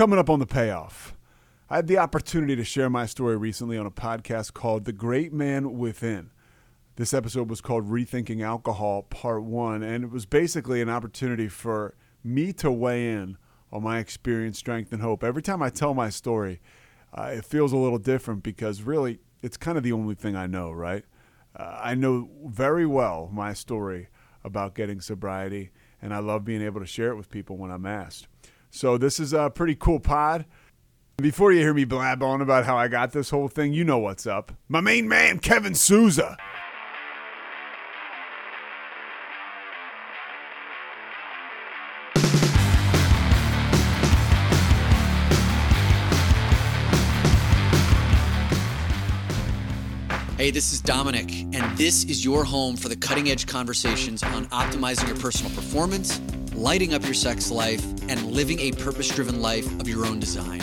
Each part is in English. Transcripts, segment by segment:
Coming up on the payoff. I had the opportunity to share my story recently on a podcast called The Great Man Within. This episode was called Rethinking Alcohol Part 1, and it was basically an opportunity for me to weigh in on my experience, strength, and hope. Every time I tell my story, uh, it feels a little different because really it's kind of the only thing I know, right? Uh, I know very well my story about getting sobriety, and I love being able to share it with people when I'm asked. So, this is a pretty cool pod. Before you hear me blab on about how I got this whole thing, you know what's up. My main man, Kevin Sousa. Hey, this is Dominick, and this is your home for the cutting edge conversations on optimizing your personal performance, lighting up your sex life, and living a purpose driven life of your own design.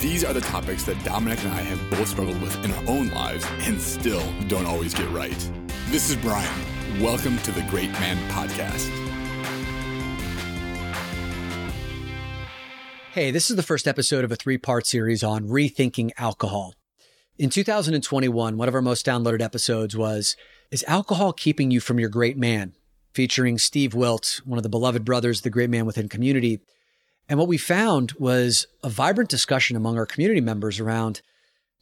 These are the topics that Dominick and I have both struggled with in our own lives and still don't always get right. This is Bryan. Welcome to the Great Man Podcast. Hey, this is the first episode of a three part series on rethinking alcohol. In 2021, one of our most downloaded episodes was Is Alcohol Keeping You from Your Great Man? Featuring Steve Wilt, one of the beloved brothers, the Great Man Within community. And what we found was a vibrant discussion among our community members around,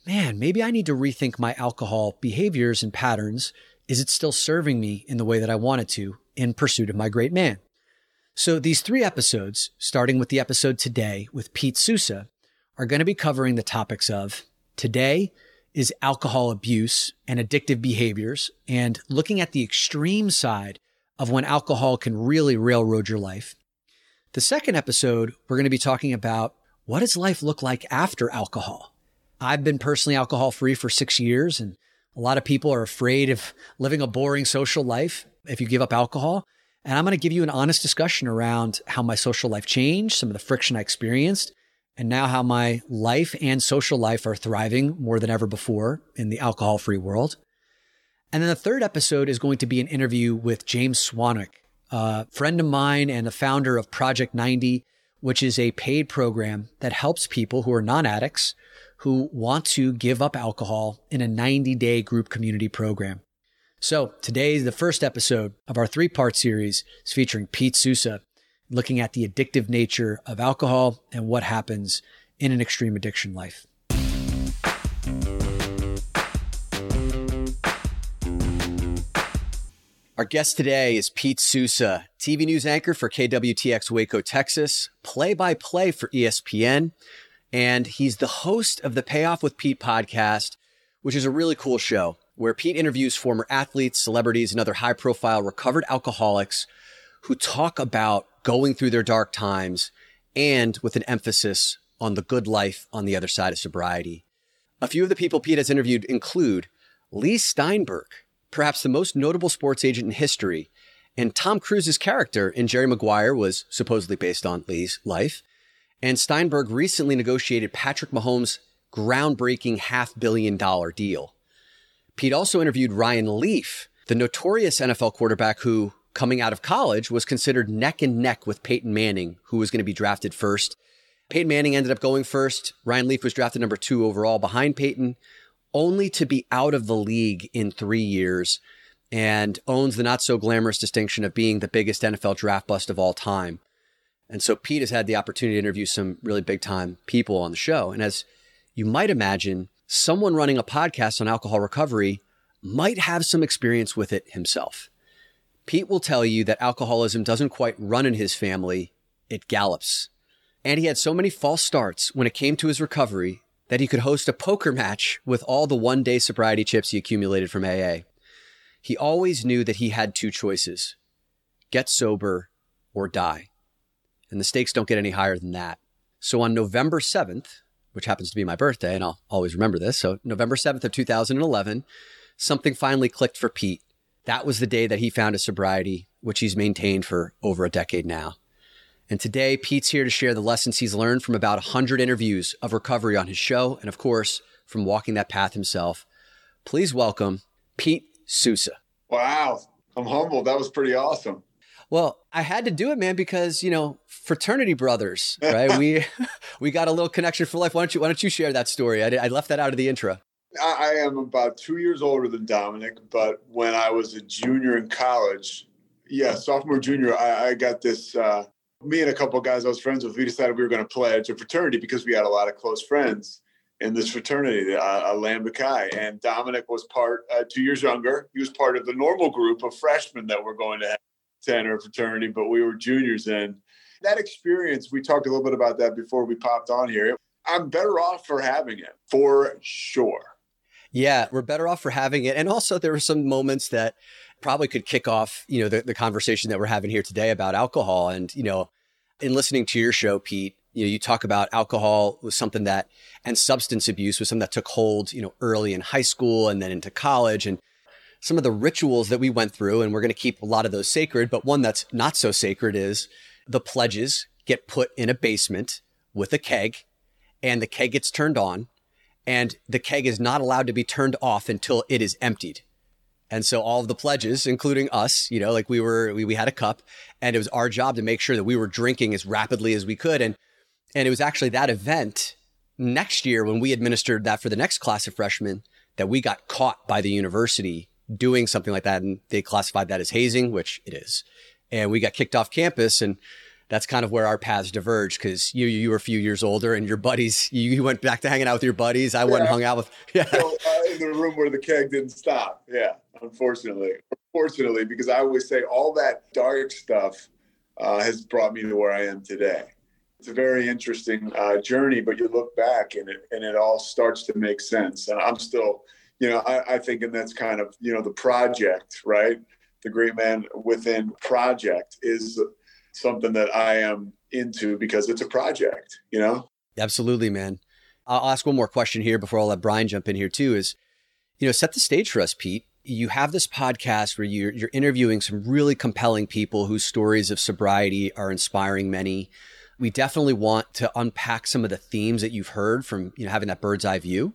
man, maybe I need to rethink my alcohol behaviors and patterns. Is it still serving me in the way that I want it to in pursuit of my great man? So these three episodes, starting with the episode today with Pete Sousa, are going to be covering the topics of today is alcohol abuse and addictive behaviors and looking at the extreme side of when alcohol can really railroad your life. The second episode, we're going to be talking about what does life look like after alcohol? I've been personally alcohol free for six years and a lot of people are afraid of living a boring social life if you give up alcohol. And I'm going to give you an honest discussion around how my social life changed, some of the friction I experienced, and now how my life and social life are thriving more than ever before in the alcohol free world. And then the third episode is going to be an interview with James Swanwick, a friend of mine and the founder of Project 90, which is a paid program that helps people who are non addicts who want to give up alcohol in a 90 day group community program. So today, the first episode of our three part series is featuring Pete Sousa looking at the addictive nature of alcohol and what happens in an extreme addiction life. Our guest today is Pete Sousa, TV news anchor for KWTX Waco, Texas, play by play for ESPN, and he's the host of the Payoff with Pete podcast, which is a really cool show where Pete interviews former athletes, celebrities, and other high profile recovered alcoholics who talk about going through their dark times and with an emphasis on the good life on the other side of sobriety. A few of the people Pete has interviewed include Leigh Steinberg, perhaps the most notable sports agent in history, and Tom Cruise's character in Jerry Maguire was supposedly based on Leigh's life. And Steinberg recently negotiated Patrick Mahomes' groundbreaking half billion dollar deal. Pete also interviewed Ryan Leaf, the notorious NFL quarterback who coming out of college was considered neck and neck with Peyton Manning, who was going to be drafted first. Peyton Manning ended up going first. Ryan Leaf was drafted number two overall behind Peyton, only to be out of the league in three years and owns the not so glamorous distinction of being the biggest NFL draft bust of all time. And so Pete has had the opportunity to interview some really big time people on the show. And as you might imagine, someone running a podcast on alcohol recovery might have some experience with it himself. Pete will tell you that alcoholism doesn't quite run in his family, it gallops. And he had so many false starts when it came to his recovery that he could host a poker match with all the one day sobriety chips he accumulated from AA. He always knew that he had two choices get sober or die. And the stakes don't get any higher than that. So on November 7th, which happens to be my birthday, and I'll always remember this. So November 7th of 2011, something finally clicked for Pete. That was the day that he found his sobriety, which he's maintained for over a decade now. And today, Pete's here to share the lessons he's learned from about 100 interviews of recovery on his show, and of course, from walking that path himself. Please welcome Pete Sousa. Wow. I'm humbled. That was pretty awesome. Well, I had to do it, man, because you know fraternity brothers, right? we we got a little connection for life. Why don't you Why don't you share that story? I, I left that out of the intro. I, I am about two years older than Dominick, but when I was a junior in college, yeah, sophomore, junior, I, I got this. Uh, me and a couple of guys I was friends with, we decided we were going to pledge a fraternity because we had a lot of close friends in this fraternity, uh, Lambda Chi. And Dominick was part, uh, two years younger. He was part of the normal group of freshmen that were going to enter a fraternity, but we were juniors then. That experience, we talked a little bit about that before we popped on here. I'm better off for having it, for sure. Yeah, we're better off for having it. And also, there were some moments that probably could kick off, you know, the, the conversation that we're having here today about alcohol. And, you know, in listening to your show, Pete, you know, you talk about alcohol was something that, and substance abuse was something that took hold, you know, early in high school and then into college. And some of the rituals that we went through, and we're going to keep a lot of those sacred, but one that's not so sacred is the pledges get put in a basement with a keg, and the keg gets turned on, and the keg is not allowed to be turned off until it is emptied. And so all of the pledges, including us, you know, like we were, we, we had a cup and it was our job to make sure that we were drinking as rapidly as we could. And, and it was actually that event next year when we administered that for the next class of freshmen that we got caught by the university doing something like that. And they classified that as hazing, which it is. And we got kicked off campus and that's kind of where our paths diverged because you you were a few years older and your buddies you, you went back to hanging out with your buddies. I yeah. went and hung out with yeah. So, uh, in the room where the keg didn't stop. Yeah, unfortunately, unfortunately, because I always say all that dark stuff uh, has brought me to where I am today. It's a very interesting uh, journey, but you look back and it and it all starts to make sense. And I'm still you know, I, I think, and that's kind of, you know, the project, right? The great man within project is something that I am into because it's a project, you know? Absolutely, man. I'll ask one more question here before I'll let Bryan jump in here too is, you know, set the stage for us, Pete. You have this podcast where you're, you're interviewing some really compelling people whose stories of sobriety are inspiring many. We definitely want to unpack some of the themes that you've heard from, you know, having that bird's eye view.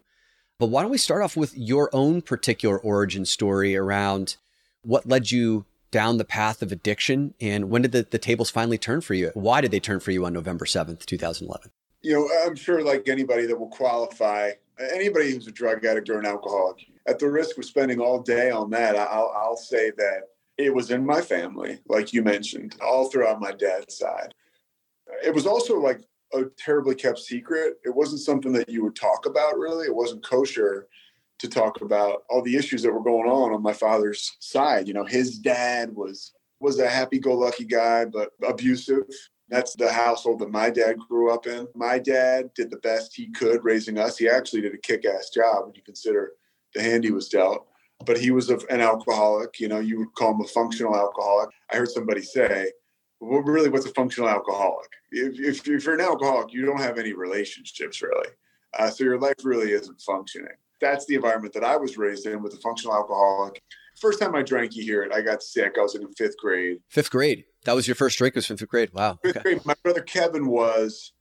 But why don't we start off with your own particular origin story around what led you down the path of addiction and when did the, the tables finally turn for you? Why did they turn for you on November 7th, 2011? You know, I'm sure like anybody that will qualify, anybody who's a drug addict or an alcoholic, at the risk of spending all day on that, I'll, I'll say that it was in my family, like you mentioned, all throughout my dad's side. It was also like a terribly kept secret. It wasn't something that you would talk about really. It wasn't kosher to talk about all the issues that were going on on my father's side. You know, his dad was was a happy-go-lucky guy, but abusive. That's the household that my dad grew up in. My dad did the best he could raising us. He actually did a kick-ass job when you consider the hand he was dealt. But he was an alcoholic. You know, you would call him a functional alcoholic. I heard somebody say well, really, what's a functional alcoholic? If, if, if, you're an alcoholic, you don't have any relationships really. Uh, so your life really isn't functioning. That's the environment that I was raised in with a functional alcoholic. First time I drank, you hear it. I got sick. I was in fifth grade. Fifth grade. That was your first drink. Was fifth grade. Wow. Fifth okay. grade. My brother Kevin was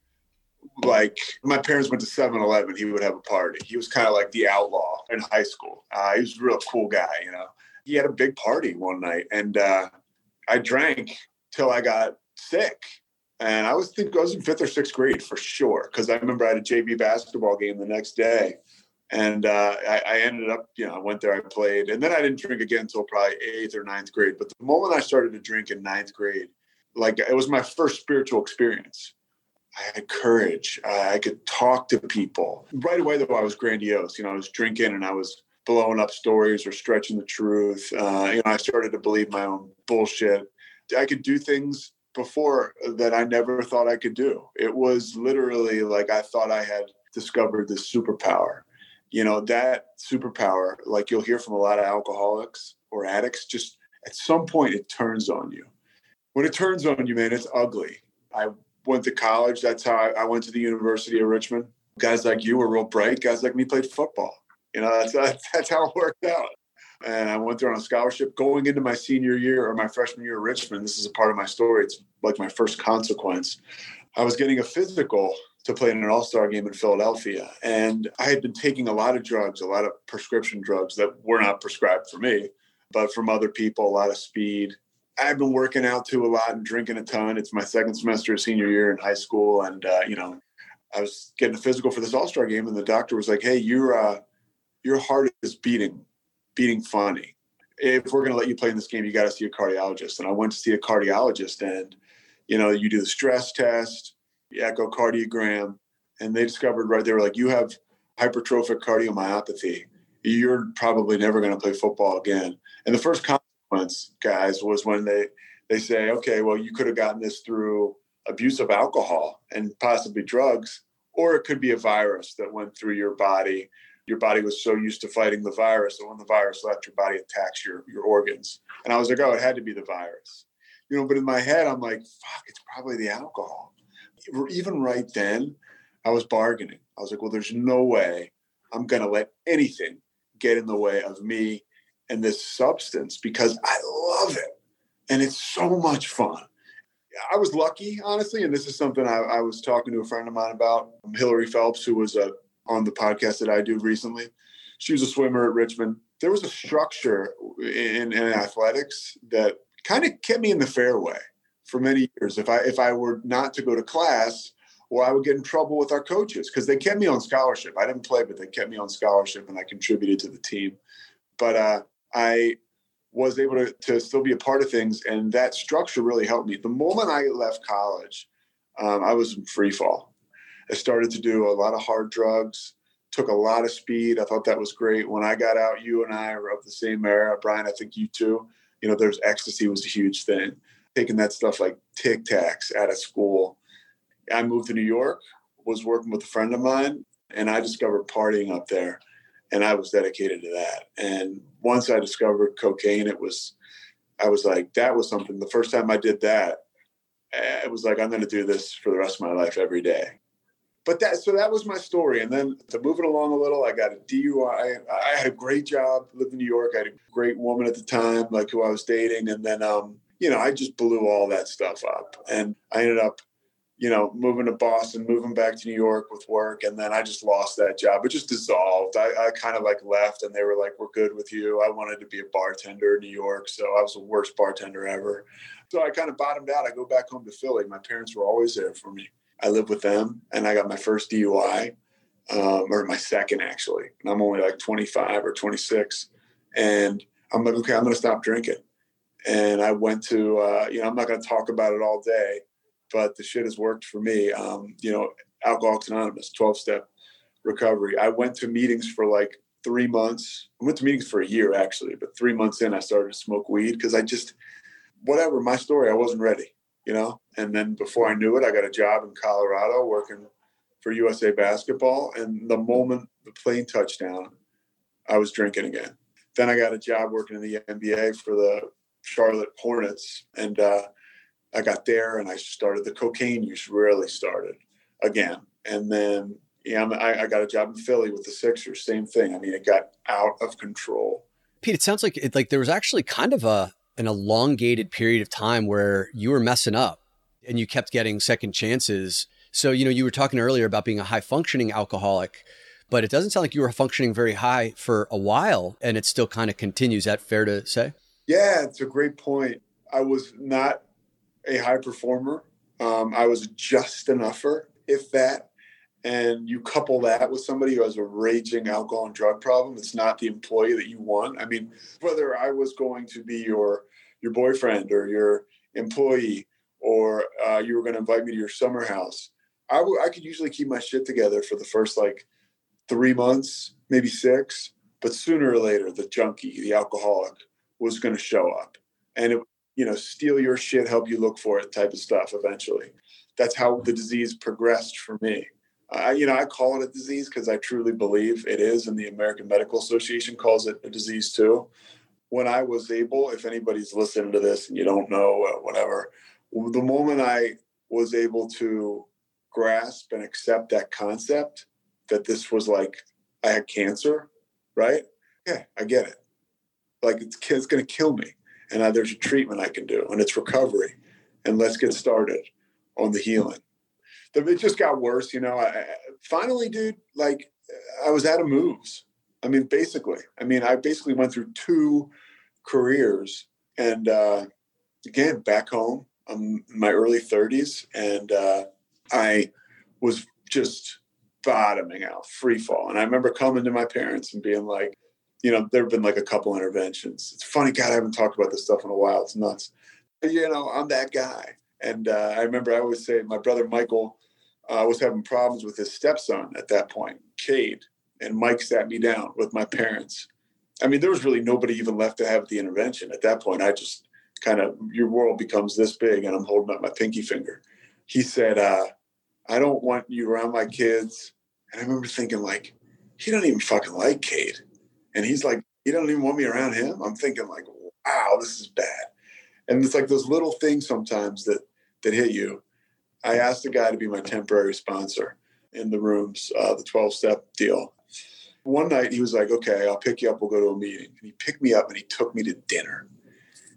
like my parents went to 7-Eleven. He would have a party. He was kind of like the outlaw in high school. Uh, he was a real cool guy. You know. He had a big party one night, and uh, I drank till I got sick. And I was think I was in fifth or sixth grade for sure because I remember I had a JV basketball game the next day, and uh, I, I, ended up, you know, I went there, I played, and then I didn't drink again until probably eighth or ninth grade. But the moment I started to drink in ninth grade, like it was my first spiritual experience. I had courage. I could talk to people right away. Though I was grandiose, you know, I was drinking and I was blowing up stories or stretching the truth. Uh, you know, I started to believe my own bullshit I could do things before that I never thought I could do. It was literally like I thought I had discovered this superpower. You know, that superpower, like you'll hear from a lot of alcoholics or addicts, just at some point it turns on you. When it turns on you, man, it's ugly. I went to college. That's how I, I went to the University of Richmond. Guys like you were real bright. Guys like me played football. You know, that's, that's how it worked out. And I went there on a scholarship going into my senior year or my freshman year at Richmond. This is a part of my story. It's like my first consequence. I was getting a physical to play in an all star game in Philadelphia. And I had been taking a lot of drugs, a lot of prescription drugs that were not prescribed for me, but from other people, a lot of speed. I've been working out too a lot and drinking a ton. It's my second semester of senior year in high school. And, uh, you know, I was getting a physical for this all star game, and the doctor was like, Hey, your, uh, your heart is beating, beating funny. If we're going to let you play in this game, you got to see a cardiologist. And I went to see a cardiologist, and, you know, you do the stress test, echocardiogram, and they discovered right they were like, you have hypertrophic cardiomyopathy. You're probably never going to play football again. And the first consequence, guys, was when they they say, okay, well, you could have gotten this through abuse of alcohol and possibly drugs, or it could be a virus that went through your body. Your body was so used to fighting the virus that when the virus left, your body attacks your your organs. And I was like, oh, it had to be the virus, you know. But in my head, I'm like, fuck, it's probably the alcohol even right then, I was bargaining. I was like, well, there's no way I'm going to let anything get in the way of me and this substance because I love it. And it's so much fun. I was lucky, honestly, and this is something I, I was talking to a friend of mine about, Hillary Phelps, who was uh, on the podcast that I do recently. She was a swimmer at Richmond. There was a structure in, in athletics that kind of kept me in the fairway for many years. If I if I were not to go to class, or I would get in trouble with our coaches because they kept me on scholarship. I didn't play, but they kept me on scholarship, and I contributed to the team. But uh, I was able to, to still be a part of things, and that structure really helped me. The moment I left college, um, I was in free fall. I started to do a lot of hard drugs, took a lot of speed. I thought that was great. When I got out, you and I were of the same era. Bryan, I think you too. You know, there's ecstasy was a huge thing taking that stuff like Tic Tacs out of school. I moved to New York, was working with a friend of mine, and I discovered partying up there. And I was dedicated to that. And once I discovered cocaine, it was, I was like, that was something. The first time I did that, eh, it was like, I'm going to do this for the rest of my life every day. But that, so that was my story. And then to move it along a little, I got a DUI. I had a great job, lived in New York. I had a great woman at the time, like who I was dating. And then, um, you know, I just blew all that stuff up. And I ended up, you know, moving to Boston, moving back to New York with work. And then I just lost that job. It just dissolved. I, I kind of like left and they were like, we're good with you. I wanted to be a bartender in New York. So I was the worst bartender ever. So I kind of bottomed out. I go back home to Philly. My parents were always there for me. I live with them and I got my first DUI, um, or my second actually. And I'm only like 25 or 26. And I'm like, okay, I'm going to stop drinking and I went to uh, you know I'm not going to talk about it all day, but the shit has worked for me. Um, you know, Alcoholics Anonymous, 12 step recovery. I went to meetings for like three months. I went to meetings for a year actually, but three months in, I started to smoke weed because I just whatever my story, I wasn't ready, you know. And then before I knew it, I got a job in Colorado working for USA Basketball, and the moment the plane touched down, I was drinking again. Then I got a job working in the NBA for the Charlotte Hornets, and uh, I got there and I started the cocaine use really started again, and then yeah, I, I got a job in Philly with the Sixers. Same thing. I mean, it got out of control. Pete, it sounds like it, like there was actually kind of a an elongated period of time where you were messing up and you kept getting second chances. So, you know, you were talking earlier about being a high functioning alcoholic, but it doesn't sound like you were functioning very high for a while and it still kind of continues. Is that fair to say? Yeah, it's a great point. I was not a high performer. Um, I was just an enougher, if that. And you couple that with somebody who has a raging alcohol and drug problem, it's not the employee that you want. I mean, whether I was going to be your your boyfriend or your employee, or uh, you were going to invite me to your summer house, I, w- I could usually keep my shit together for the first like three months, maybe six. But sooner or later, the junkie, the alcoholic, was going to show up and it you know steal your shit help you look for it type of stuff eventually that's how the disease progressed for me I, you know i call it a disease because i truly believe it is and the american medical association calls it a disease too when i was able if anybody's listening to this and you don't know uh, whatever the moment i was able to grasp and accept that concept that this was like I had cancer, right? Yeah, I get it. Like it's, it's going to kill me, and uh, there's a treatment I can do, and it's recovery, and let's get started on the healing. It just got worse, you know. I, finally, dude, like I was out of moves. I mean, basically, I mean, I basically went through two careers, and uh, again, back home, I'm in my early 30s, and uh, I was just bottoming out, free fall. And I remember coming to my parents and being like, you know, there have been like a couple interventions. It's funny, God, I haven't talked about this stuff in a while. It's nuts. You know, I'm that guy. And uh, I remember I always say my brother Michael uh, was having problems with his stepson at that point, Cade. And Mike sat me down with my parents. I mean, there was really nobody even left to have the intervention. At that point, I just kind of, your world becomes this big and I'm holding up my pinky finger. He said, uh, I don't want you around my kids. And I remember thinking, like, he doesn't even fucking like Cade. And he's like, he doesn't even want me around him. I'm thinking, like, wow, this is bad. And it's like those little things sometimes that that hit you. I asked the guy to be my temporary sponsor in the rooms, uh, the 12 step deal. One night he was like, okay, I'll pick you up. We'll go to a meeting. And he picked me up and he took me to dinner.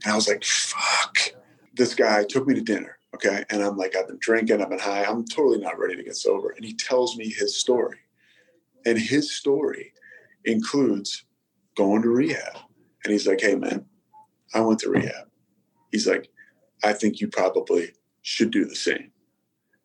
And I was like, fuck. This guy took me to dinner. Okay. And I'm like, I've been drinking, I've been high. I'm totally not ready to get sober. And he tells me his story. And his story includes going to rehab. And he's like, hey, man, I went to rehab. He's like, I think you probably should do the same.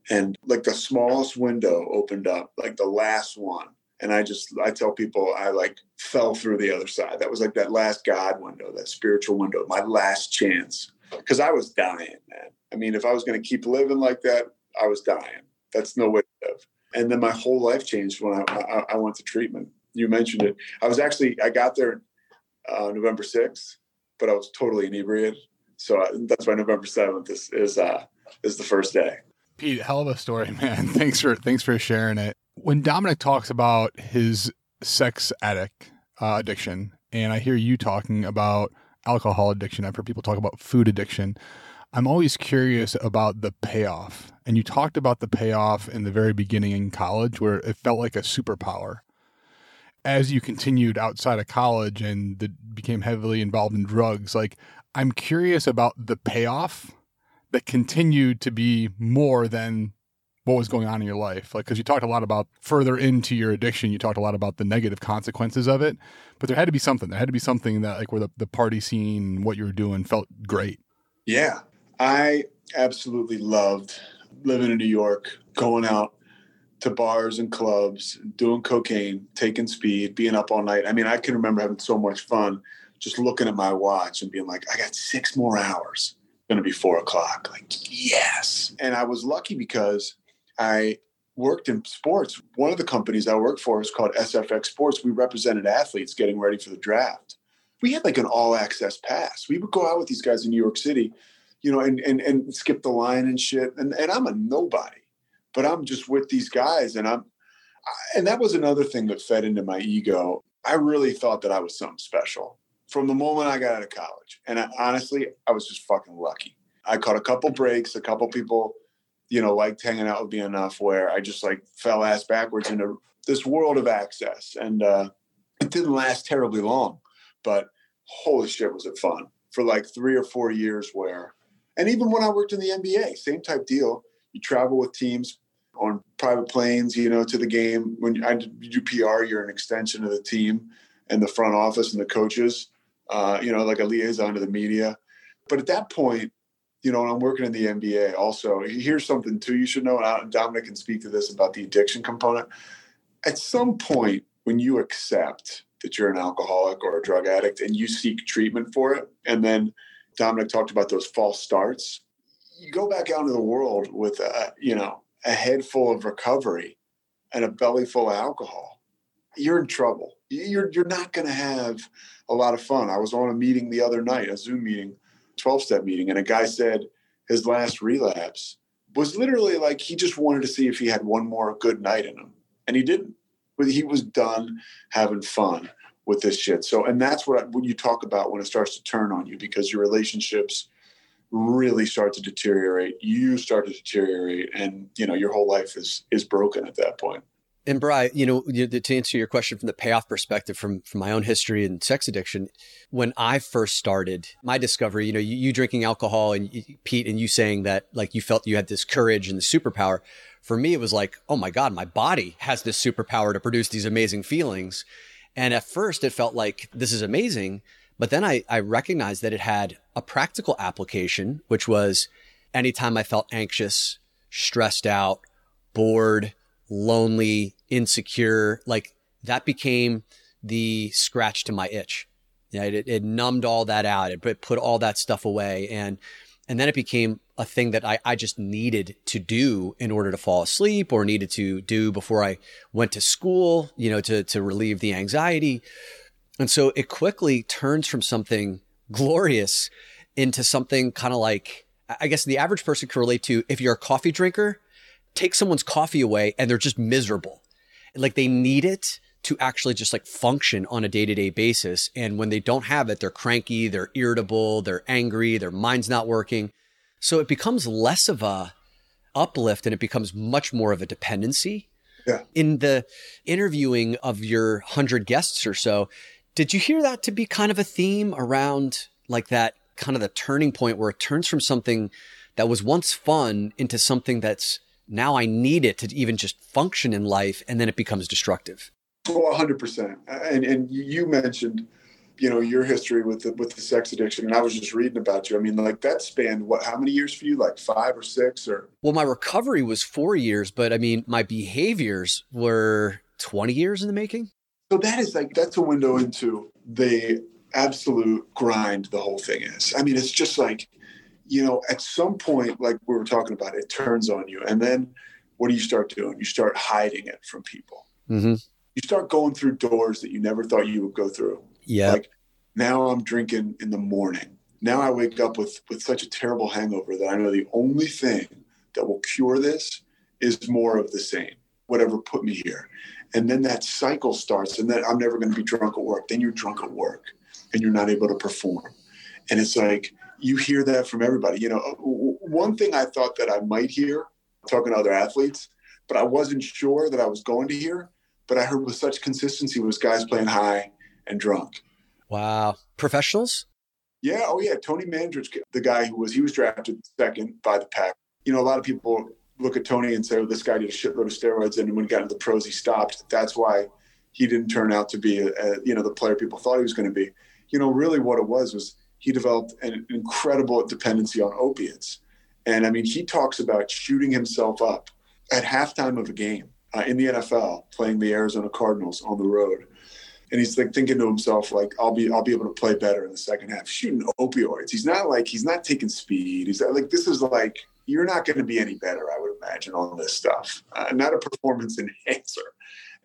And like the smallest window opened up, like the last one. And I just, I tell people I like fell through the other side. That was like that last God window, that spiritual window, my last chance. Cause I was dying, man. I mean, if I was going to keep living like that, I was dying. That's no way to live. And then my whole life changed when I, I, I went to treatment. You mentioned it. I was actually, I got there uh, November 6th, but I was totally inebriated. So I, that's why November 7th is, is, uh, is the first day. Pete, hell of a story, man. Thanks for, thanks for sharing it. When Dominick talks about his sex addict uh, addiction, and I hear you talking about alcohol addiction, I've heard people talk about food addiction. I'm always curious about the payoff. And you talked about the payoff in the very beginning in college where it felt like a superpower. As you continued outside of college and the, became heavily involved in drugs, like I'm curious about the payoff that continued to be more than what was going on in your life. Like, because you talked a lot about further into your addiction, you talked a lot about the negative consequences of it, but there had to be something. There had to be something that, like, where the, the party scene, what you were doing felt great. Yeah. I absolutely loved living in New York, going out to bars and clubs, doing cocaine, taking speed, being up all night. I mean, I can remember having so much fun just looking at my watch and being like, I got six more hours. It's to be four o'clock. Like, yes. And I was lucky because I worked in sports. One of the companies I worked for is called SFX Sports. We represented athletes getting ready for the draft. We had like an all access pass. We would go out with these guys in New York City you know, and, and, and skip the line and shit. And, and I'm a nobody, but I'm just with these guys. And I'm, and that was another thing that fed into my ego. I really thought that I was something special from the moment I got out of college. And I, honestly, I was just fucking lucky. I caught a couple breaks, a couple people, you know, liked hanging out with me enough where I just like fell ass backwards into this world of access. And uh, it didn't last terribly long, but holy shit, was it fun for like three or four years where and even when I worked in the NBA, same type deal. You travel with teams on private planes, you know, to the game. When I do PR, you're an extension of the team and the front office and the coaches, uh, you know, like a liaison to the media. But at that point, you know, I'm working in the NBA, also, here's something too you should know. And Dominick can speak to this about the addiction component. At some point, when you accept that you're an alcoholic or a drug addict and you seek treatment for it, and then Dominick talked about those false starts. You go back out into the world with a, you know, a head full of recovery and a belly full of alcohol. You're in trouble. You're you're not going to have a lot of fun. I was on a meeting the other night, a Zoom meeting, 12 step meeting, and a guy said his last relapse was literally like he just wanted to see if he had one more good night in him. And he didn't. But he was done having fun with this shit. So, and that's what, I, what you talk about when it starts to turn on you because your relationships really start to deteriorate. You start to deteriorate, and you know your whole life is is broken at that point. And Bry, you know, to answer your question from the payoff perspective, from from my own history and sex addiction, when I first started my discovery, you know, you, you drinking alcohol and you, Pete, and you saying that like you felt you had this courage and the superpower. For me, it was like, oh my god, my body has this superpower to produce these amazing feelings. And at first, it felt like this is amazing, but then I I recognized that it had a practical application, which was anytime I felt anxious, stressed out, bored lonely, insecure, like that became the scratch to my itch. Yeah, it, it numbed all that out. It put all that stuff away. And, and then it became a thing that I, I just needed to do in order to fall asleep or needed to do before I went to school, you know, to, to relieve the anxiety. And so it quickly turns from something glorious into something kind of like, I guess the average person can relate to if you're a coffee drinker, take someone's coffee away and they're just miserable. Like they need it to actually just like function on a day to day basis. And when they don't have it, they're cranky, they're irritable, they're angry, their mind's not working. So it becomes less of a uplift and it becomes much more of a dependency. Yeah. In the interviewing of your hundred guests or so, did you hear that to be kind of a theme around like that kind of the turning point where it turns from something that was once fun into something that's now I need it to even just function in life, and then it becomes destructive. 100% And and you mentioned, you know, your history with the with the sex addiction, and I was just reading about you. I mean, like that spanned what? How many years for you? Like five or six, or? Well, my recovery was four years, but I mean, my behaviors were twenty years in the making. So that is like that's a window into the absolute grind the whole thing is. I mean, it's just like you know, at some point, like we were talking about, it turns on you. And then what do you start doing? You start hiding it from people. Mm-hmm. You start going through doors that you never thought you would go through. Yeah. Like now I'm drinking in the morning. Now I wake up with, with such a terrible hangover that I know the only thing that will cure this is more of the same, whatever put me here. And then that cycle starts, and then I'm never going to be drunk at work. Then you're drunk at work and you're not able to perform. And it's like, you hear that from everybody. You know, uh, one thing I thought that I might hear talking to other athletes, but I wasn't sure that I was going to hear, but I heard with such consistency was guys playing high and drunk. Wow. Professionals? Yeah. Oh, yeah. Tony Mandarich, the guy who was, he was drafted second by the pack. You know, a lot of people look at Tony and say, oh, this guy did a shitload of steroids. And when he got into the pros, he stopped. That's why he didn't turn out to be, a, a, you know, the player people thought he was going to be. You know, really what it was was he developed an incredible dependency on opiates. And I mean, he talks about shooting himself up at halftime of a game uh, in the NFL, playing the Arizona Cardinals on the road. And he's like thinking to himself, like, I'll be, I'll be able to play better in the second half, shooting opioids. He's not like, he's not taking speed. He's like, this is like, you're not going to be any better, I would imagine, on this stuff. Uh, not a performance enhancer.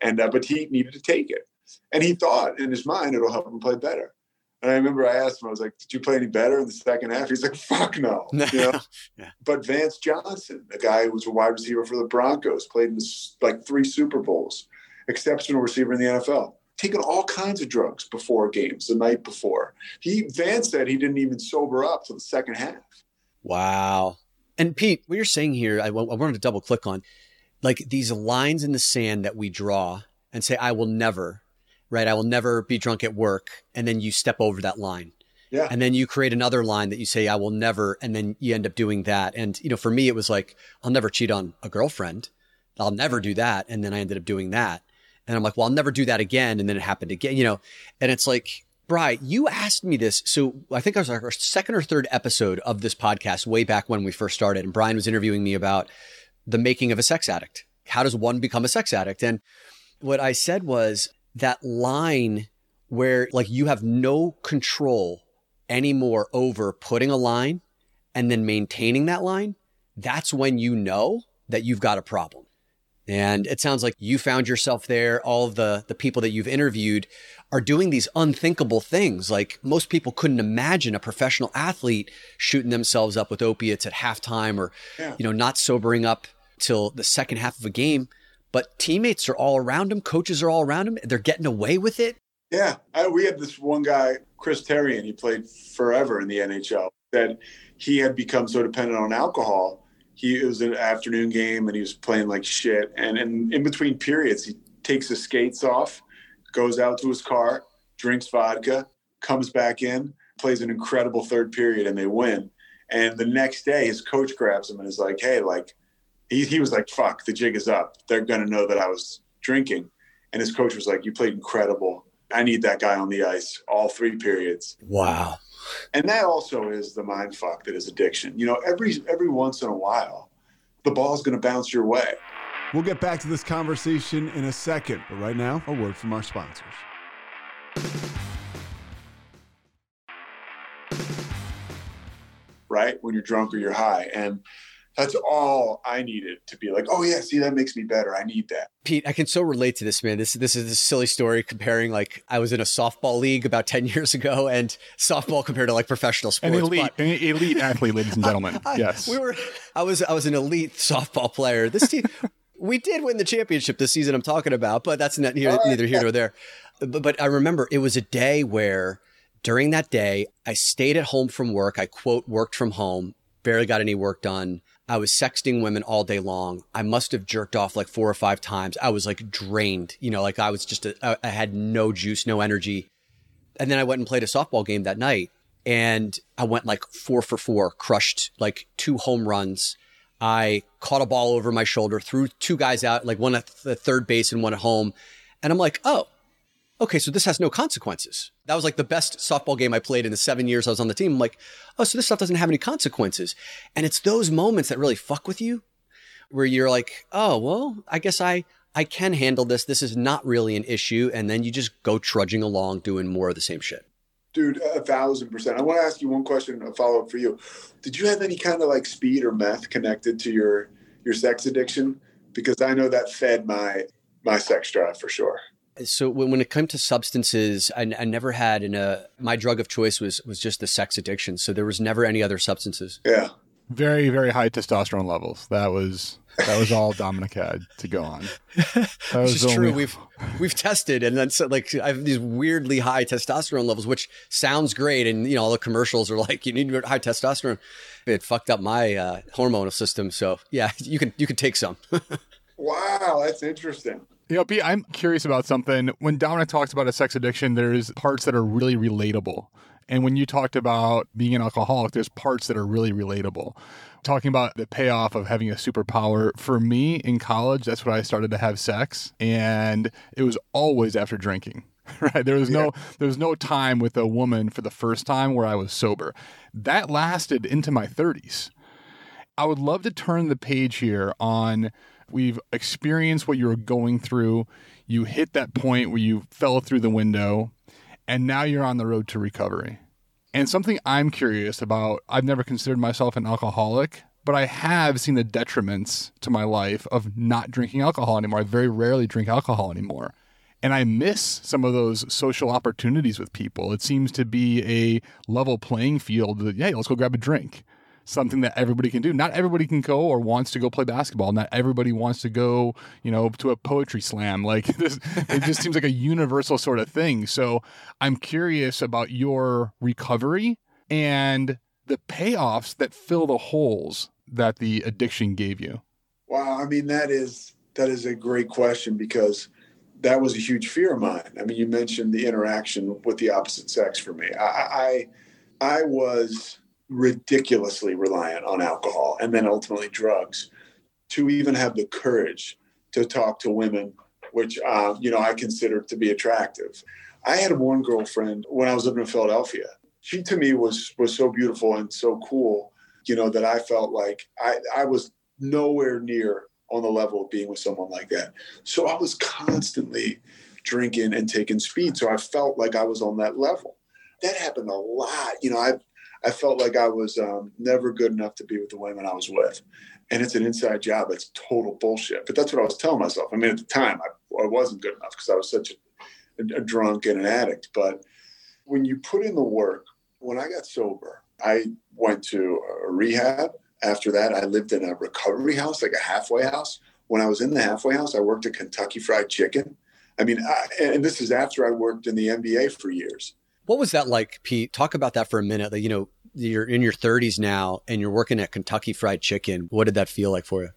And, uh, but he needed to take it. And he thought in his mind, it'll help him play better. And I remember I asked him, I was like, "Did you play any better in the second half?" He's like, "Fuck no." You know? yeah. But Vance Johnson, the guy who was a wide receiver for the Broncos, played in like three Super Bowls, exceptional receiver in the NFL, taking all kinds of drugs before games the night before. He Vance said he didn't even sober up till the second half. Wow. And Pete, what you're saying here, I, I wanted to double click on, like these lines in the sand that we draw and say, "I will never." right? I will never be drunk at work. And then you step over that line. Yeah. And then you create another line that you say, I will never. And then you end up doing that. And, you know, for me, it was like, I'll never cheat on a girlfriend. I'll never do that. And then I ended up doing that. And I'm like, well, I'll never do that again. And then it happened again, you know, and it's like, Bry, you asked me this. So I think it was our second or third episode of this podcast way back when we first started. And Bryan was interviewing me about the making of a sex addict. How does one become a sex addict? And what I said was, that line where like you have no control anymore over putting a line and then maintaining that line, that's when you know that you've got a problem. And it sounds like you found yourself there. All of the, the people that you've interviewed are doing these unthinkable things. Like most people couldn't imagine a professional athlete shooting themselves up with opiates at halftime or, yeah. you know, not sobering up till the second half of a game but teammates are all around him, coaches are all around him. They're getting away with it. Yeah, I, we had this one guy, Chris Terry, and he played forever in the NHL. that he had become so dependent on alcohol. He it was an afternoon game and he was playing like shit. And, and in between periods, he takes his skates off, goes out to his car, drinks vodka, comes back in, plays an incredible third period, and they win. And the next day, his coach grabs him and is like, "Hey, like," he he was like, "Fuck, the jig is up. They're gonna know that I was drinking." And his coach was like, "You played incredible. I need that guy on the ice all three periods." Wow. And that also is the mind fuck that is addiction. You know, every every once in a while, the ball's going to bounce your way. We'll get back to this conversation in a second, but right now, a word from our sponsors. Right when you're drunk or you're high, and that's all I needed to be like, oh yeah, see that makes me better. I need that. Pete, I can so relate to this man. This this is a silly story comparing like I was in a softball league about ten years ago, and softball compared to like professional sports. An elite, an elite athlete, ladies and gentlemen. I, yes, we were. I was I was an elite softball player. This team. we did win the championship this season I'm talking about, but that's not here, neither here nor there. But, but I remember it was a day where during that day, I stayed at home from work. I quote, worked from home, barely got any work done. I was sexting women all day long. I must have jerked off like four or five times. I was like drained, you know, like I was just, a, I had no juice, no energy. And then I went and played a softball game that night and I went like four for four, crushed like two home runs. I caught a ball over my shoulder, threw two guys out, like one at the third base and one at home. And I'm like, oh, okay, so this has no consequences. That was like the best softball game I played in the seven years I was on the team. I'm like, oh, so this stuff doesn't have any consequences. And it's those moments that really fuck with you where you're like, oh, well, I guess I, I can handle this. This is not really an issue. And then you just go trudging along doing more of the same shit. Dude, a thousand percent. I want to ask you one question, a follow up for you. Did you have any kind of like speed or meth connected to your your sex addiction? Because I know that fed my my sex drive for sure so when, when it came to substances, I, I never had in a my drug of choice was was just the sex addiction. So there was never any other substances. Yeah, very very high testosterone levels. That was that was all Dominick had to go on. That was only... true. We've we've tested, and then so like I have these weirdly high testosterone levels, which sounds great. And you know, all the commercials are like, you need high testosterone. It fucked up my uh, hormonal system. So yeah, you can you can take some. wow, that's interesting. You know, B, I'm curious about something. When Dominick talks about a sex addiction, there's parts that are really relatable. And when you talked about being an alcoholic, there's parts that are really relatable. Talking about the payoff of having a superpower. For me in college, that's when I started to have sex. And it was always after drinking. Right. There was yeah. no there was no time with a woman for the first time where I was sober. That lasted into my 30s. I would love to turn the page here on We've experienced what you were going through. You hit that point where you fell through the window, and now you're on the road to recovery. And something I'm curious about I've never considered myself an alcoholic, but I have seen the detriments to my life of not drinking alcohol anymore. I very rarely drink alcohol anymore. And I miss some of those social opportunities with people. It seems to be a level playing field that, hey, let's go grab a drink something that everybody can do. Not everybody can go or wants to go play basketball. Not everybody wants to go, you know, to a poetry slam. Like this, it just seems like a universal sort of thing. So I'm curious about your recovery and the payoffs that fill the holes that the addiction gave you. Wow, I mean that is that is a great question because that was a huge fear of mine. I mean, you mentioned the interaction with the opposite sex for me. I I, I was ridiculously reliant on alcohol and then ultimately drugs to even have the courage to talk to women, which, uh, you know, I consider to be attractive. I had one girlfriend when I was living in Philadelphia. She to me was was so beautiful and so cool, you know, that I felt like I, I was nowhere near on the level of being with someone like that. So I was constantly drinking and taking speed. So I felt like I was on that level. That happened a lot. You know, I've I felt like I was um, never good enough to be with the women I was with. And it's an inside job. It's total bullshit. But that's what I was telling myself. I mean, at the time, I, I wasn't good enough because I was such a, a drunk and an addict. But when you put in the work, when I got sober, I went to a rehab. After that, I lived in a recovery house, like a halfway house. When I was in the halfway house, I worked at Kentucky Fried Chicken. I mean, I, and this is after I worked in the NBA for years. What was that like, Pete? Talk about that for a minute. Like, you know, you're in your 30s now and you're working at Kentucky Fried Chicken. What did that feel like for you?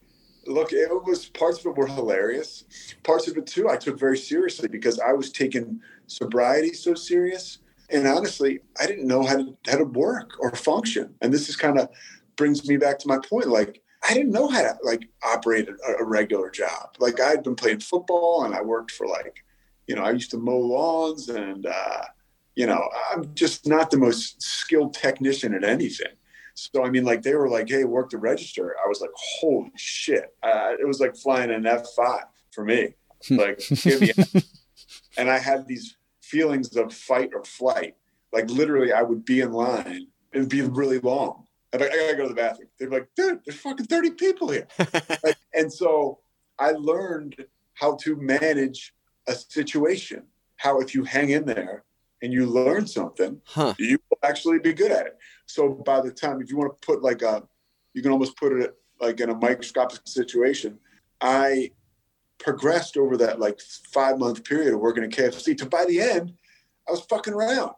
Look, it was parts of it were hilarious. Parts of it too, I took very seriously because I was taking sobriety so serious. And honestly, I didn't know how to how to work or function. And this is kind of brings me back to my point. Like I didn't know how to like operate a, a regular job. Like I had been playing football and I worked for like, you know, I used to mow lawns and uh, you know, I'm just not the most skilled technician at anything. So I mean, like they were like, "Hey, work the register." I was like, "Holy shit!" Uh, it was like flying an F five for me. Like, give me. and I had these feelings of fight or flight. Like literally, I would be in line and be really long. i like, I gotta go to the bathroom. They're like, "Dude, there's fucking thirty people here." like, and so I learned how to manage a situation. How if you hang in there and you learn something, huh. you will actually be good at it. So by the time, if you want to put like a, you can almost put it like in a microscopic situation. I progressed over that like five month period of working at KFC to by the end, I was fucking around.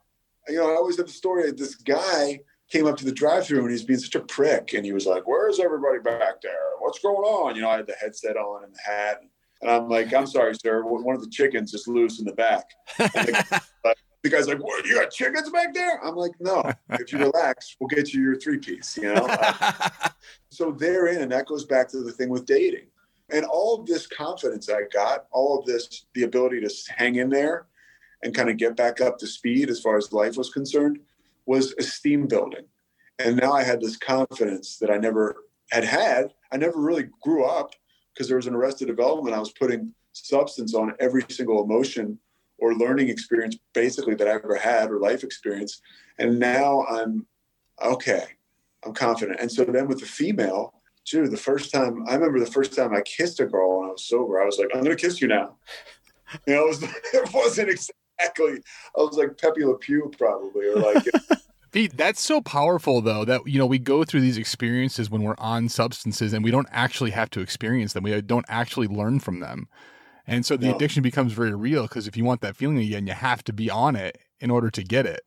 You know, I always have the story of this guy came up to the drive through and he's being such a prick. And he was like, Where's everybody back there? What's going on? You know, I had the headset on and the hat. And I'm like, I'm sorry, sir. One of the chickens is loose in the back. the guy's like, "What? You got chickens back there?" I'm like, "No. if you relax, we'll get you your three piece." You know. so therein, and that goes back to the thing with dating, and all of this confidence I got, all of this, the ability to hang in there, and kind of get back up to speed as far as life was concerned, was esteem building, and now I had this confidence that I never had had. I never really grew up because there was an arrested development. I was putting substance on every single emotion or learning experience basically that I ever had or life experience. And now I'm okay, I'm confident. And so then with the female, too, the first time I remember the first time I kissed a girl when I was sober, I was like, I'm gonna kiss you now. You know, it, was, it wasn't exactly I was like Pepe Le Pew probably or like Pete, that's so powerful though that you know we go through these experiences when we're on substances and we don't actually have to experience them. We don't actually learn from them. And so the addiction becomes very real because if you want that feeling again, you have to be on it in order to get it.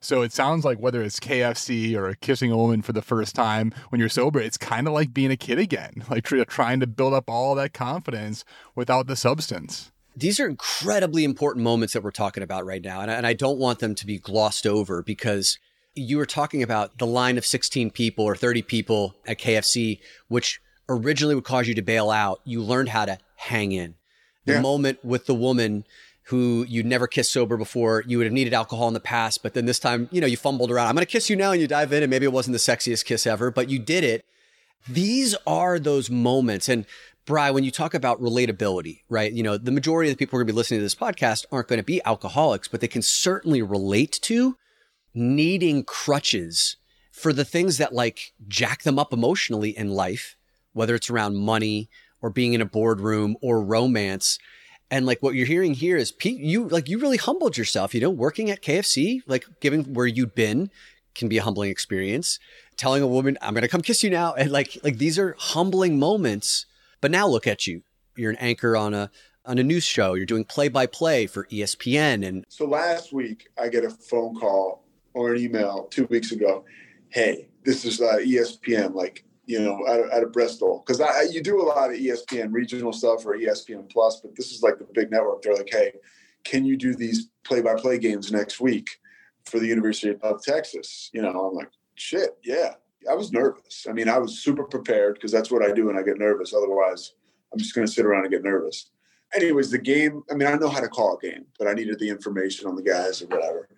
So it sounds like whether it's KFC or kissing a woman for the first time when you're sober, it's kind of like being a kid again, like trying to build up all that confidence without the substance. These are incredibly important moments that we're talking about right now. And I, and I don't want them to be glossed over because you were talking about the line of 16 people or 30 people at KFC, which originally would cause you to bail out. You learned how to hang in the yeah. moment with the woman who you'd never kissed sober before. You would have needed alcohol in the past, but then this time, you know, you fumbled around. I'm going to kiss you now, and you dive in, and maybe it wasn't the sexiest kiss ever, but you did it. These are those moments. And Bry, when you talk about relatability, right? You know, the majority of the people who are going to be listening to this podcast aren't going to be alcoholics, but they can certainly relate to needing crutches for the things that like jack them up emotionally in life, whether it's around money, or being in a boardroom or romance. And like what you're hearing here is Pete, you like you really humbled yourself, you know, working at KFC, like given where you'd been can be a humbling experience. Telling a woman, I'm gonna come kiss you now. And like like these are humbling moments. But now look at you. You're an anchor on a on a news show. You're doing play by play for ESPN. And so last week I get a phone call or an email two weeks ago. Hey, this is uh, ESPN. Like you know, out of, out of Bristol. Because I, you do a lot of ESPN regional stuff or ESPN Plus, but this is like the big network. They're like, hey, can you do these play-by-play games next week for the University of Texas? You know, I'm like, shit, yeah. I was nervous. I mean, I was super prepared because that's what I do when I get nervous. Otherwise, I'm just going to sit around and get nervous. Anyways, the game. I mean, I know how to call a game, but I needed the information on the guys or whatever.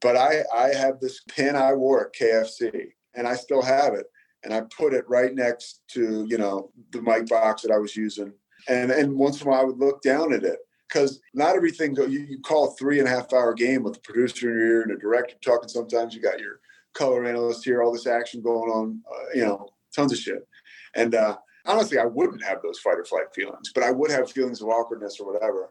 But I, I have this pin I wore at KFC, and I still have it and I put it right next to you know the mic box that I was using, and and once in a while I would look down at it because not everything go. You, you call a three and a half hour game with the producer in your ear and a director talking. Sometimes you got your color analyst here, all this action going on, uh, you know, tons of shit, and uh, honestly, I wouldn't have those fight or flight feelings, but I would have feelings of awkwardness or whatever,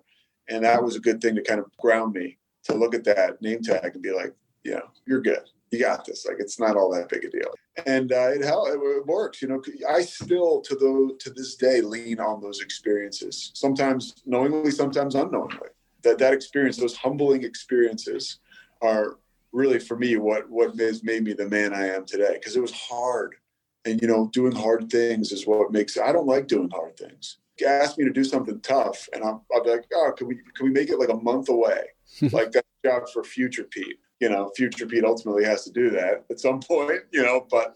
and that was a good thing to kind of ground me to look at that name tag and be like, you know, you're good you got this. Like it's not all that big a deal. And uh, it, hell, it works. You know, I still to the to this day lean on those experiences. Sometimes knowingly, sometimes unknowingly. That that experience, those humbling experiences, are really for me what what has made me the man I am today because it was hard. And you know, doing hard things is what makes I don't like doing hard things. Ask me to do something tough, and I'm, I'll be like, oh, can we can we make it like a month away? like that's a job for future Pete. You know, future Pete ultimately has to do that at some point. You know, but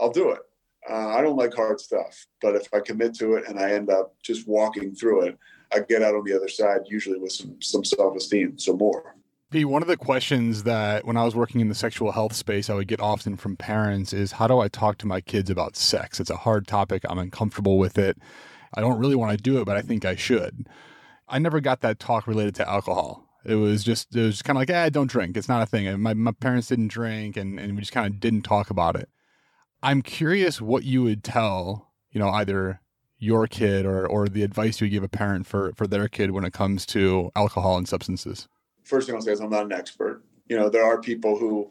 I'll do it. Uh, I don't like hard stuff, but if I commit to it and I end up just walking through it, I get out on the other side usually with some some self esteem, some more. P, one of the questions that when I was working in the sexual health space, I would get often from parents is how do I talk to my kids about sex? It's a hard topic. I'm uncomfortable with it. I don't really want to do it, but I think I should. I never got that talk related to alcohol. It was just, it was kind of like, eh, don't drink. It's not a thing. My, my parents didn't drink and, and we just kind of didn't talk about it. I'm curious what you would tell, you know, either your kid or, or the advice you would give a parent for, for their kid when it comes to alcohol and substances first thing I'll say is I'm not an expert. You know, there are people who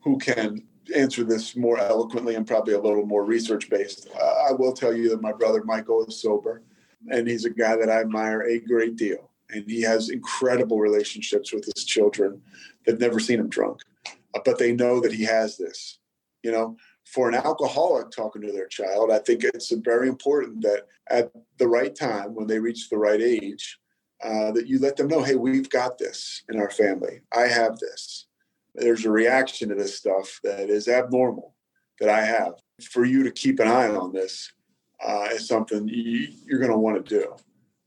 who can answer this more eloquently and probably a little more research based. Uh, I will tell you that my brother Michael is sober, and he's a guy that I admire a great deal. And he has incredible relationships with his children. They've never seen him drunk, uh, but they know that he has this. You know, for an alcoholic talking to their child, I think it's very important that at the right time, when they reach the right age, uh, that you let them know, hey, we've got this in our family. I have this. There's a reaction to this stuff that is abnormal that I have. For you to keep an eye on this uh, is something you, you're going to want to do.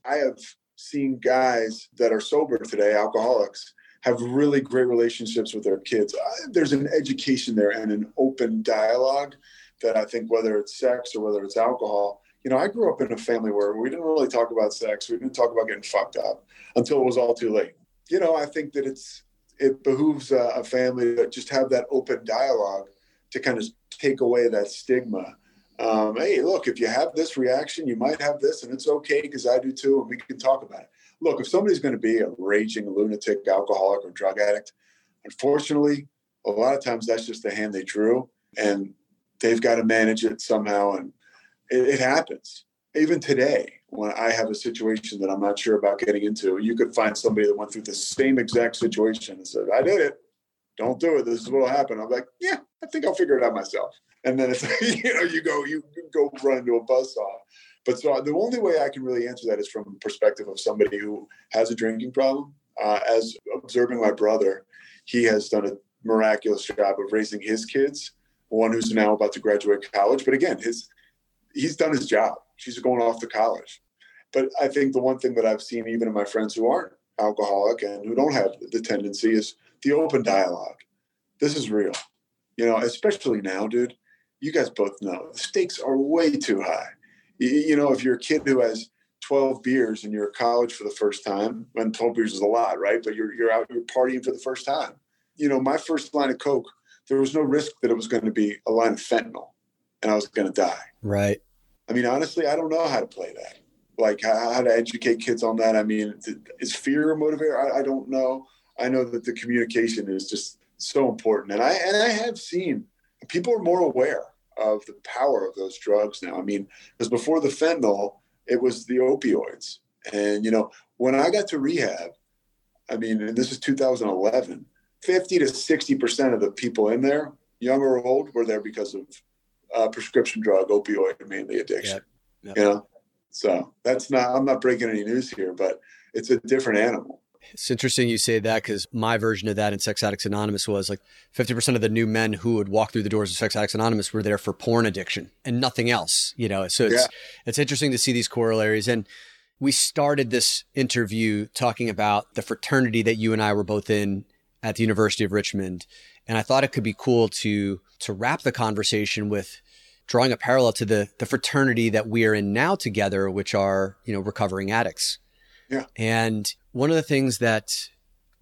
I have seen guys that are sober today, alcoholics, have really great relationships with their kids. There's an education there and an open dialogue that I think, whether it's sex or whether it's alcohol, you know, I grew up in a family where we didn't really talk about sex. We didn't talk about getting fucked up until it was all too late. You know, I think that it's it behooves a, a family to just have that open dialogue to kind of take away that stigma. Um, hey, look, if you have this reaction, you might have this, and it's okay because I do too, and we can talk about it. Look, if somebody's going to be a raging lunatic, alcoholic, or drug addict, unfortunately, a lot of times that's just the hand they drew, and they've got to manage it somehow and it, it happens. Even today, when I have a situation that I'm not sure about getting into, you could find somebody that went through the same exact situation and said, I did it. Don't do it. This is what'll happen. I'm like, yeah, I think I'll figure it out myself. And then it's you know, you go, you go run into a buzzsaw. But so the only way I can really answer that is from the perspective of somebody who has a drinking problem. Uh, as observing my brother, he has done a miraculous job of raising his kids. One who's now about to graduate college, but again, his he's done his job. She's going off to college. But I think the one thing that I've seen, even in my friends who aren't alcoholic and who don't have the tendency, is the open dialogue. This is real. You know, especially now, dude. You guys both know the stakes are way too high. You, you know, if you're a kid who has 12 beers and you're at college for the first time, and 12 beers is a lot, right? But you're you're out, you're partying for the first time. You know, my first line of Coke, there was no risk that it was going to be a line of fentanyl and I was going to die. Right. I mean, honestly, I don't know how to play that. Like how, how to educate kids on that. I mean, is fear a motivator? I, I don't know. I know that the communication is just so important, and I and I have seen people are more aware of the power of those drugs now. I mean, because before the fentanyl, it was the opioids, and you know, when I got to rehab, I mean, and this is 2011, 50 to 60 percent of the people in there, young or old, were there because of uh, prescription drug, opioid mainly addiction. Yep. Yep. You know, so that's not. I'm not breaking any news here, but it's a different animal. It's interesting you say that because my version of that in Sex Addicts Anonymous was like 50% of the new men who would walk through the doors of Sex Addicts Anonymous were there for porn addiction and nothing else, you know? So it's, yeah. it's interesting to see these corollaries. And we started this interview talking about the fraternity that you and I were both in at the University of Richmond. And I thought it could be cool to, to wrap the conversation with drawing a parallel to the the fraternity that we are in now together, which are you know recovering addicts. Yeah. And one of the things that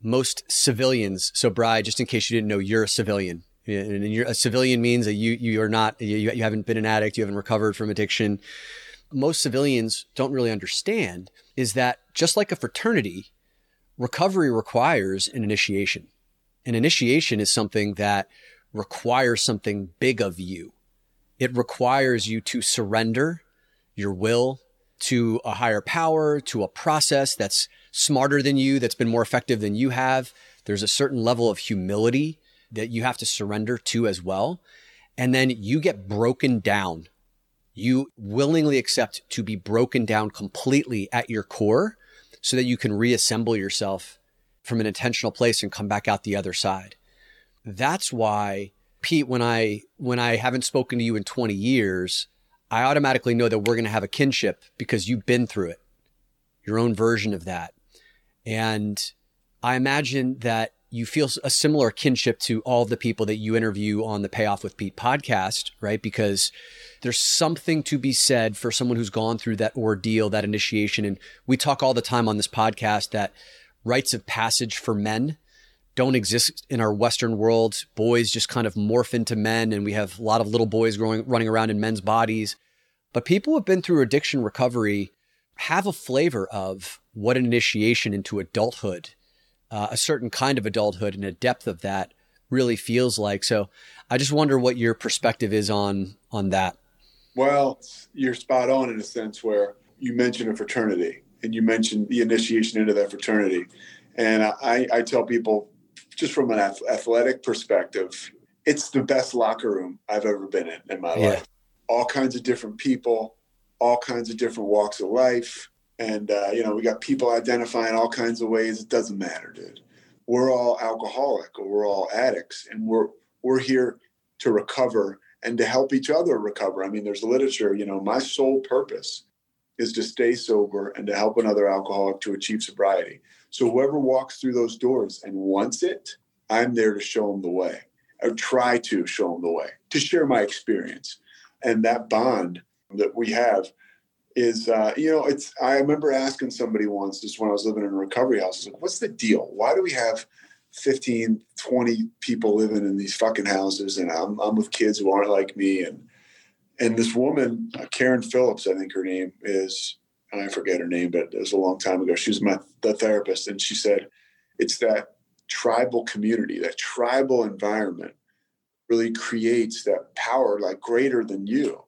most civilians, so Bry, just in case you didn't know, you're a civilian. And you're, a civilian means that you you are not you, you haven't been an addict, you haven't recovered from addiction. Most civilians don't really understand is that just like a fraternity, recovery requires an initiation. An initiation is something that requires something big of you. It requires you to surrender your will to a higher power, to a process that's smarter than you, that's been more effective than you have. There's a certain level of humility that you have to surrender to as well. And then you get broken down. You willingly accept to be broken down completely at your core so that you can reassemble yourself from an intentional place and come back out the other side. That's why Pete, when I when I haven't spoken to you in 20 years, I automatically know that we're going to have a kinship because you've been through it, your own version of that. And I imagine that you feel a similar kinship to all the people that you interview on the Payoff with Pete podcast, right? Because there's something to be said for someone who's gone through that ordeal, that initiation. And we talk all the time on this podcast that rites of passage for men don't exist in our Western world. Boys just kind of morph into men, and we have a lot of little boys growing, running around in men's bodies. But people who have been through addiction recovery have a flavor of what an initiation into adulthood, uh, a certain kind of adulthood, and a depth of that really feels like. So, I just wonder what your perspective is on on that. Well, you're spot on in a sense where you mentioned a fraternity and you mentioned the initiation into that fraternity. And I, I tell people just from an athletic perspective, it's the best locker room I've ever been in in my yeah. life. All kinds of different people, all kinds of different walks of life. And, uh, you know, we got people identifying all kinds of ways. It doesn't matter, dude. We're all alcoholic or we're all addicts and we're, we're here to recover and to help each other recover. I mean, there's literature, you know, my sole purpose is to stay sober and to help another alcoholic to achieve sobriety. So whoever walks through those doors and wants it, I'm there to show them the way. or try to show them the way, to share my experience. And that bond that we have is, uh, you know, it's, I remember asking somebody once, just when I was living in a recovery house, like, what's the deal? Why do we have 15, 20 people living in these fucking houses? And I'm, I'm with kids who aren't like me. And, and this woman, uh, Karen Phillips, I think her name is, I forget her name, but it was a long time ago. She was my the therapist, and she said it's that tribal community, that tribal environment, really creates that power like greater than you,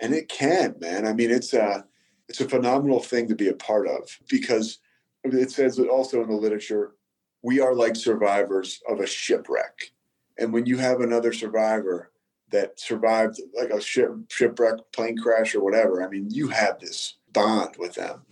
and it can, man. I mean, it's a it's a phenomenal thing to be a part of because it says also in the literature we are like survivors of a shipwreck, and when you have another survivor that survived like a ship, shipwreck, plane crash, or whatever, I mean, you have this bond with them.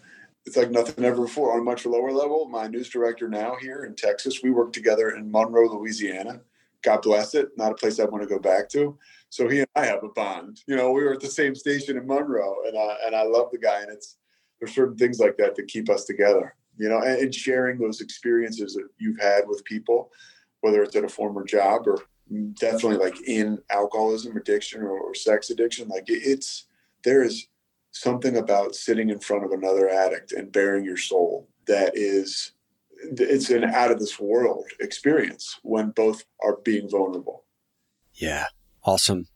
It's like nothing ever before. On a much lower level, my news director now here in Texas, we work together in Monroe, Louisiana. God bless it. Not a place I want to go back to. So he and I have a bond. You know, we were at the same station in Monroe, and I, and I love the guy. And it's there's certain things like that that keep us together. You know, and, and sharing those experiences that you've had with people, whether it's at a former job or definitely like in alcoholism, addiction, or, or sex addiction. Like it's there is something about sitting in front of another addict and bearing your soul that is it's an out of this world experience when both are being vulnerable. Yeah. Awesome.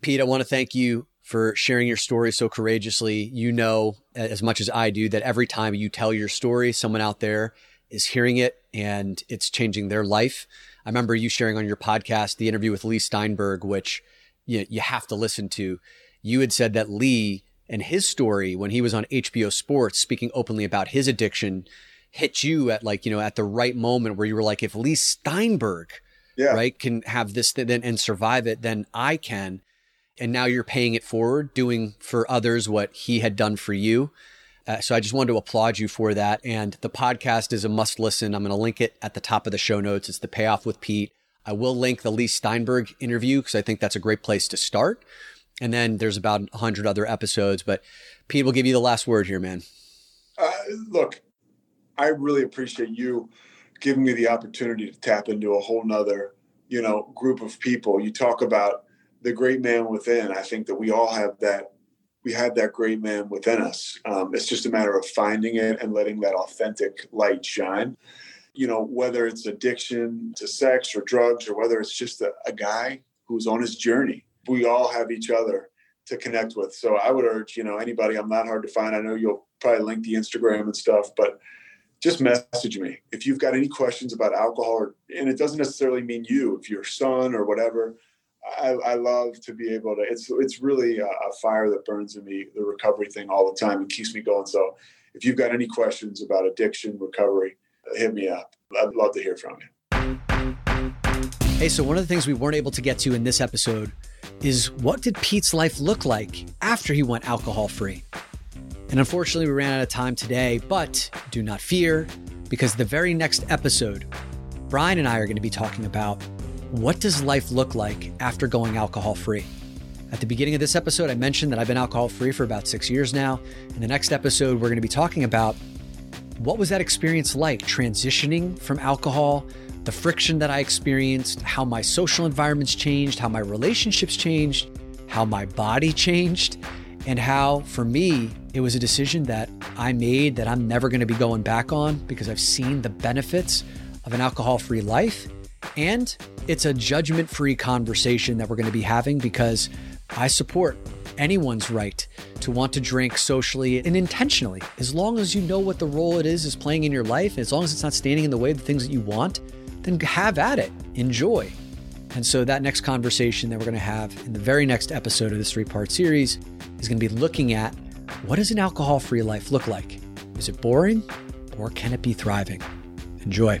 Pete, I want to thank you for sharing your story so courageously. You know, as much as I do, that every time you tell your story, someone out there is hearing it and it's changing their life. I remember you sharing on your podcast the interview with Leigh Steinberg, which you, you have to listen to. You had said that Leigh and his story when he was on HBO Sports speaking openly about his addiction hit you at like, you know, at the right moment where you were like, if Leigh Steinberg, yeah. right, can have this th- and survive it, then I can. And now you're paying it forward, doing for others what he had done for you. Uh, so I just wanted to applaud you for that. And the podcast is a must listen. I'm going to link it at the top of the show notes. It's the payoff with Pete. I will link the Leigh Steinberg interview because I think that's a great place to start. And then there's about 100 other episodes. But Pete will give you the last word here, man. Uh, look, I really appreciate you giving me the opportunity to tap into a whole nother, you know, group of people. You talk about the great man within. I think that we all have that. We have that great man within us. Um, it's just a matter of finding it and letting that authentic light shine. You know, whether it's addiction to sex or drugs, or whether it's just a, a guy who's on his journey we all have each other to connect with. So I would urge, you know, anybody, I'm not hard to find. I know you'll probably link the Instagram and stuff, but just message me if you've got any questions about alcohol or, and it doesn't necessarily mean you, if your son or whatever, I, I love to be able to, it's, it's really a, a fire that burns in me, the recovery thing all the time and keeps me going. So if you've got any questions about addiction, recovery, hit me up. I'd love to hear from you. Hey, so one of the things we weren't able to get to in this episode is what did Pete's life look like after he went alcohol free? And unfortunately, we ran out of time today, but do not fear, because the very next episode, Bryan and I are going to be talking about what does life look like after going alcohol free? At the beginning of this episode, I mentioned that I've been alcohol free for about six years now. In the next episode, we're going to be talking about what was that experience like transitioning from alcohol the friction that I experienced, how my social environments changed, how my relationships changed, how my body changed, and how for me, it was a decision that I made that I'm never going to be going back on because I've seen the benefits of an alcohol free life. And it's a judgment free conversation that we're going to be having because I support anyone's right to want to drink socially and intentionally, as long as you know what the role it is is playing in your life, and as long as it's not standing in the way of the things that you want then have at it, enjoy. And so, that next conversation that we're going to have in the very next episode of this three part series is going to be looking at what does an alcohol free life look like? Is it boring or can it be thriving? Enjoy.